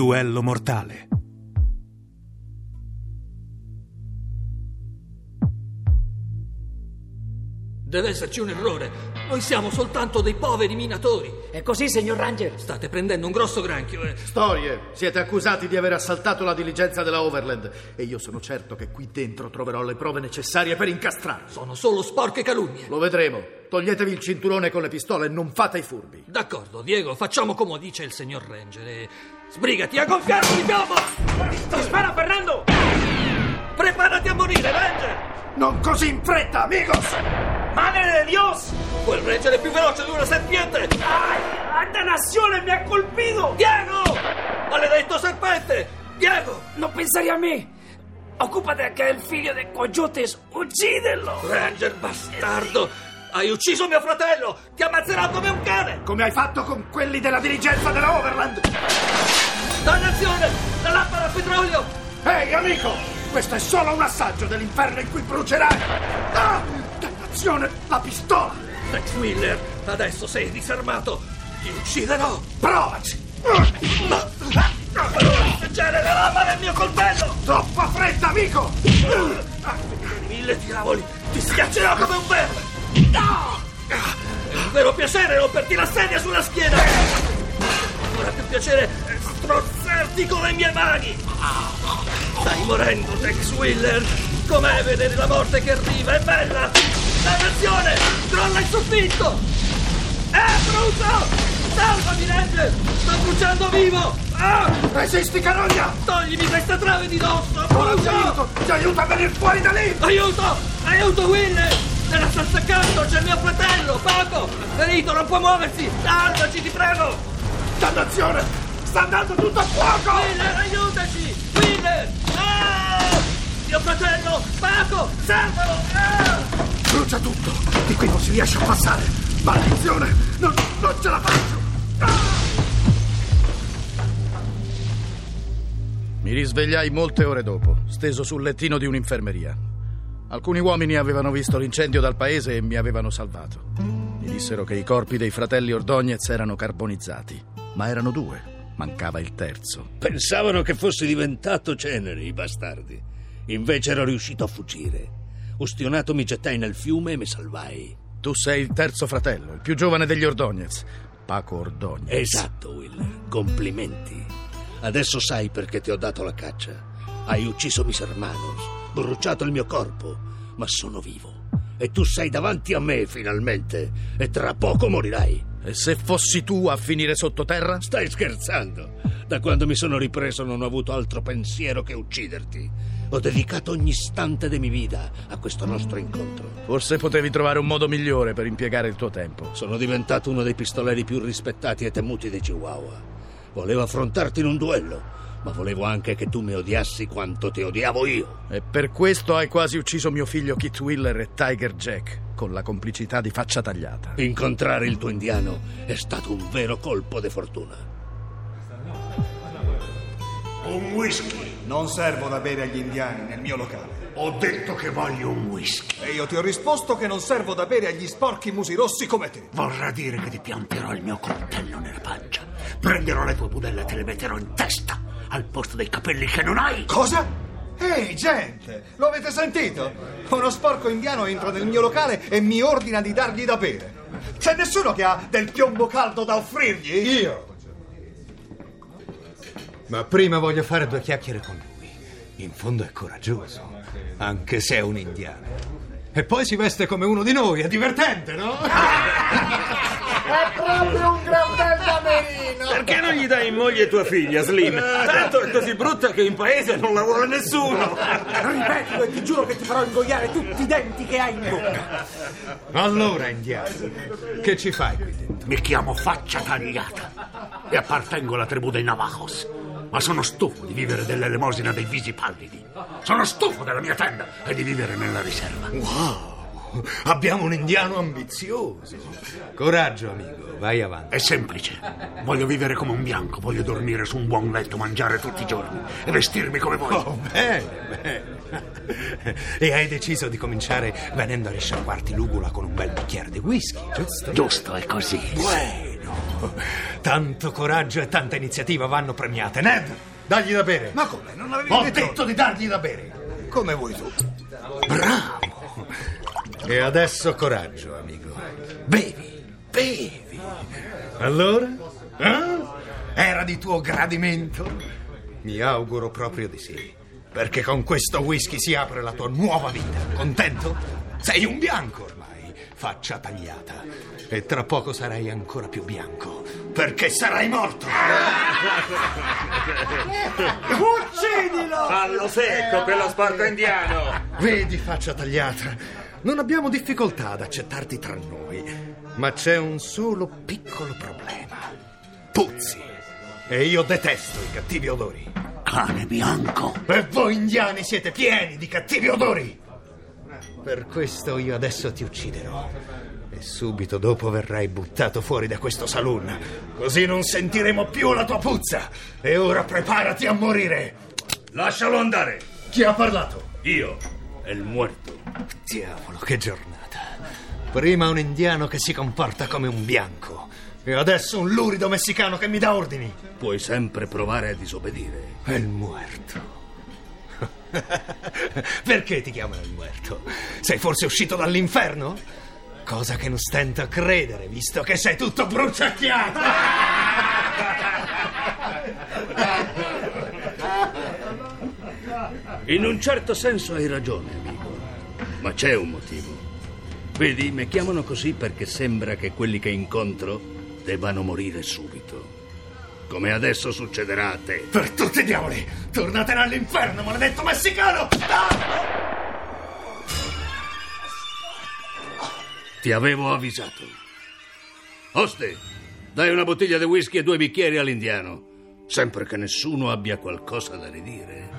Duello mortale. Deve esserci un errore. Noi siamo soltanto dei poveri minatori. È così, signor Ranger? State prendendo un grosso granchio. Eh. Storie! Siete accusati di aver assaltato la diligenza della Overland e io sono certo che qui dentro troverò le prove necessarie per incastrarvi. Sono solo sporche calunnie. Lo vedremo. Toglietevi il cinturone con le pistole e non fate i furbi. D'accordo, Diego, facciamo come dice il signor Ranger e... Sbrigati a gonfiarlo di piombo! Ti spara, Fernando! Preparati a morire, Ranger! Non così in fretta, amigos! ¡Madre de Dios! Quel Ranger è più veloce di una serpiente! ¡Ay! ¡Anda nazione, mi ha colpito! Diego! Maledetto serpente! Diego! Non pensare a me! Occupate che è il figlio di Coyotes! Uccidelo! Ranger bastardo! Hai ucciso mio fratello! Ti ammazzerà come un cane! Come hai fatto con quelli della dirigenza della Overland? Dannazione! La lampada a petrolio! Ehi, amico! Questo è solo un assaggio dell'inferno in cui brucerai! Ah! Dannazione, la pistola! Tex Wheeler, adesso sei disarmato! Ti ucciderò! Provaci! C'è la lama nel mio coltello! Troppa fretta, amico! Mille diavoli! Ti schiaccerò come un verme! È un vero piacere romperti la sedia sulla schiena! Ancora più piacere strozzarti con le mie mani! Stai morendo, Tex Wheeler! Com'è vedere la morte che arriva? È bella! Dannazione! Crolla il soffitto! Eh, brucio! Salvami, Ranger! Sto bruciando vivo! Ah! Resisti, carogna! Toglimi questa trave di dosso! Ti Brucio! aiuto! Ti aiuto a venire fuori da lì! Aiuto! Aiuto, Wheeler! Nella stanza accanto c'è mio fratello, Paco! Ferito, non può muoversi! Salvaci, ti prego! Dannazione! Sta andando tutto a fuoco! Wheeler, aiutaci! Wheeler! Ah! Mio fratello, Paco! Salvalo! Ah! Brucia tutto! Di qui non si riesce a passare! Maledizione! Non, non ce la faccio! Ah! Mi risvegliai molte ore dopo, steso sul lettino di un'infermeria. Alcuni uomini avevano visto l'incendio dal paese e mi avevano salvato. Mi dissero che i corpi dei fratelli Ordognez erano carbonizzati, ma erano due. Mancava il terzo. Pensavano che fossi diventato cenere, i bastardi. Invece ero riuscito a fuggire. Ustionato mi gettai nel fiume e mi salvai. Tu sei il terzo fratello, il più giovane degli Ordognez, Paco Ordognez. Esatto, Will. Complimenti. Adesso sai perché ti ho dato la caccia. Hai ucciso mis hermanos, bruciato il mio corpo, ma sono vivo. E tu sei davanti a me, finalmente. E tra poco morirai. E se fossi tu a finire sottoterra? Stai scherzando? Da quando mi sono ripreso non ho avuto altro pensiero che ucciderti. Ho dedicato ogni istante di mia vita a questo nostro incontro. Forse potevi trovare un modo migliore per impiegare il tuo tempo. Sono diventato uno dei pistoleri più rispettati e temuti di Chihuahua. Volevo affrontarti in un duello, ma volevo anche che tu mi odiassi quanto ti odiavo io. E per questo hai quasi ucciso mio figlio Kit Willer e Tiger Jack, con la complicità di faccia tagliata. Incontrare il tuo indiano è stato un vero colpo di fortuna. Un whisky. Non servo da bere agli indiani nel mio locale. Ho detto che voglio un whisky. E io ti ho risposto che non servo da bere agli sporchi musi rossi come te. Vorrà dire che ti pianterò il mio coltello nella pancia. Prenderò le tue budelle e te le metterò in testa al posto dei capelli che non hai. Cosa? Ehi, gente, lo avete sentito? Uno sporco indiano entra nel mio locale e mi ordina di dargli da bere. C'è nessuno che ha del piombo caldo da offrirgli? Io. Ma prima voglio fare due chiacchiere con lui. In fondo è coraggioso, anche se è un indiano. E poi si veste come uno di noi, è divertente, no? È proprio un gran bel damerino! Perché non gli dai in moglie tua figlia, Slim? Tanto è così brutta che in paese non la vuole nessuno. Ripetilo e ti giuro che ti farò ingoiare tutti i denti che hai in bocca. Allora, indiano, che ci fai qui dentro? Mi chiamo Faccia Tagliata e appartengo alla tribù dei Navajos. Ma sono stufo di vivere dell'elemosina dei visi pallidi. Sono stufo della mia tenda e di vivere nella riserva. Wow, abbiamo un indiano ambizioso. Coraggio, amico, vai avanti. È semplice. Voglio vivere come un bianco, voglio dormire su un buon letto, mangiare tutti i giorni e vestirmi come voi. Oh, bene, bene. E hai deciso di cominciare venendo a risciacquarti l'ugula con un bel bicchiere di whisky, giusto? Giusto, è così. Bueno. Tanto coraggio e tanta iniziativa vanno premiate. Ned, dagli da bere. Ma come? Non avevi Ho detto... detto di dargli da bere. Come vuoi tu? Bravo. E adesso coraggio, amico. Bevi, bevi. Allora? Eh? Era di tuo gradimento? Mi auguro proprio di sì. Perché con questo whisky si apre la tua nuova vita. Contento? Sei un bianco ormai, faccia tagliata. E tra poco sarai ancora più bianco. Perché sarai morto. Uccidilo! Fallo secco, quello sporco indiano. Vedi, faccia tagliata, non abbiamo difficoltà ad accettarti tra noi, ma c'è un solo piccolo problema. Puzzi. E io detesto i cattivi odori. Cane bianco. E voi indiani siete pieni di cattivi odori. Per questo io adesso ti ucciderò. E subito dopo verrai buttato fuori da questo saloon. Così non sentiremo più la tua puzza. E ora preparati a morire. Lascialo andare. Chi ha parlato? Io è il muerto. Diavolo, che giornata. Prima un indiano che si comporta come un bianco. E adesso un lurido messicano che mi dà ordini. Puoi sempre provare a disobbedire. È il muerto. Perché ti chiamano il muerto? Sei forse uscito dall'inferno? Cosa che non stento a credere, visto che sei tutto bruciacchiato. In un certo senso hai ragione. Ma c'è un motivo. Vedi, mi chiamano così perché sembra che quelli che incontro debbano morire subito. Come adesso succederà a te. Per tutti i diavoli! Tornatene all'inferno, maledetto messicano! Ti avevo avvisato. Oste, dai una bottiglia di whisky e due bicchieri all'indiano. Sempre che nessuno abbia qualcosa da ridire.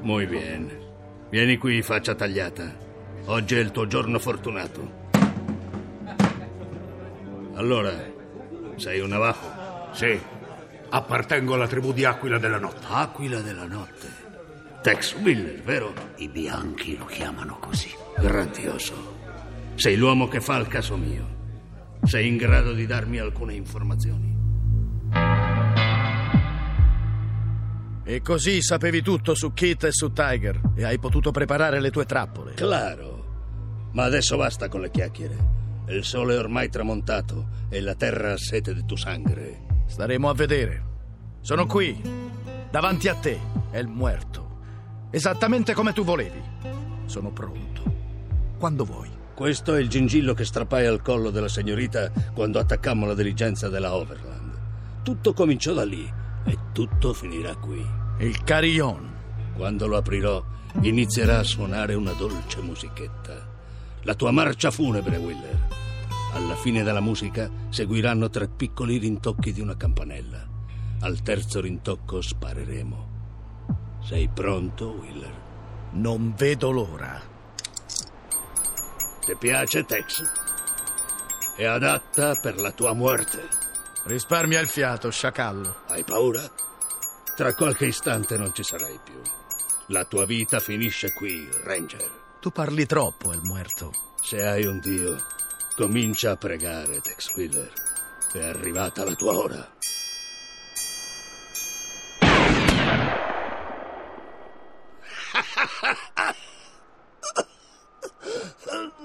Muy bien. Vieni qui, faccia tagliata. Oggi è il tuo giorno fortunato. Allora, sei un navajo? Sì. Appartengo alla tribù di Aquila della Notte. Aquila della notte. Tex Willer, vero? I bianchi lo chiamano così. Grandioso. Sei l'uomo che fa il caso mio. Sei in grado di darmi alcune informazioni. E così sapevi tutto su Kit e su Tiger e hai potuto preparare le tue trappole. Claro. Ma adesso basta con le chiacchiere. Il sole è ormai tramontato e la terra ha sete di tuo sangue. Staremo a vedere. Sono qui, davanti a te, è il muerto. Esattamente come tu volevi. Sono pronto. Quando vuoi. Questo è il gingillo che strappai al collo della signorita quando attaccammo la diligenza della Overland. Tutto cominciò da lì e tutto finirà qui. Il carillon. Quando lo aprirò, inizierà a suonare una dolce musichetta. La tua marcia funebre, Willer. Alla fine della musica seguiranno tre piccoli rintocchi di una campanella. Al terzo rintocco spareremo. Sei pronto, Willer? Non vedo l'ora. Ti piace, Tex? È adatta per la tua morte. Risparmia il fiato, sciacallo. Hai paura? Tra qualche istante non ci sarai più. La tua vita finisce qui, Ranger. Tu parli troppo, El Muerto. Se hai un Dio, comincia a pregare, Tex Wheeler. È arrivata la tua ora.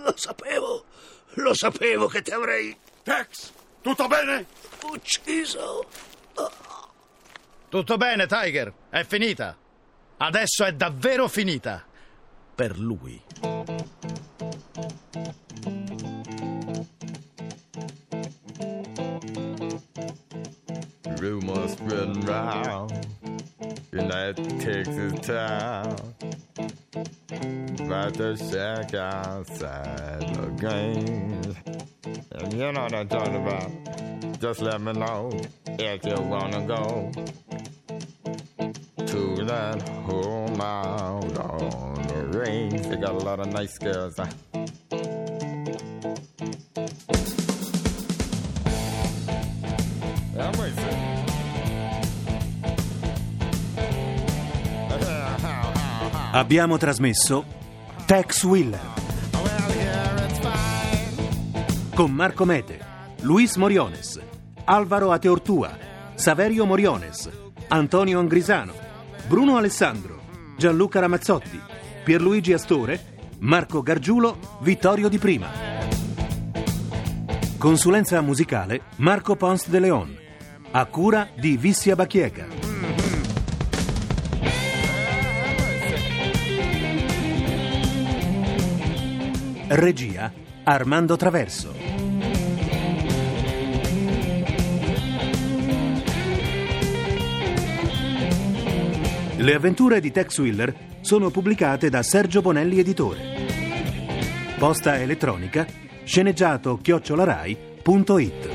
Lo sapevo, lo sapevo che ti avrei Tex, tutto bene? ucciso. Tutto bene, Tiger, è finita. Adesso è davvero finita. Per lui. Rumors spreading round. Your night takes its time. About to shack outside the game. And you know what I'm talking about. Just let me know if you wanna go to that home out on the range. They got a lot of nice girls. Abbiamo trasmesso Tex Willer con Marco Mete, Luis Moriones, Alvaro Ateortua, Saverio Moriones, Antonio Angrisano, Bruno Alessandro, Gianluca Ramazzotti, Pierluigi Astore, Marco Gargiulo, Vittorio Di Prima. Consulenza musicale Marco Pons de Leon. A cura di Vissia Bacchiega. Regia Armando Traverso. Le avventure di Tex Willer sono pubblicate da Sergio Bonelli Editore. Posta elettronica sceneggiato chiocciolarai.it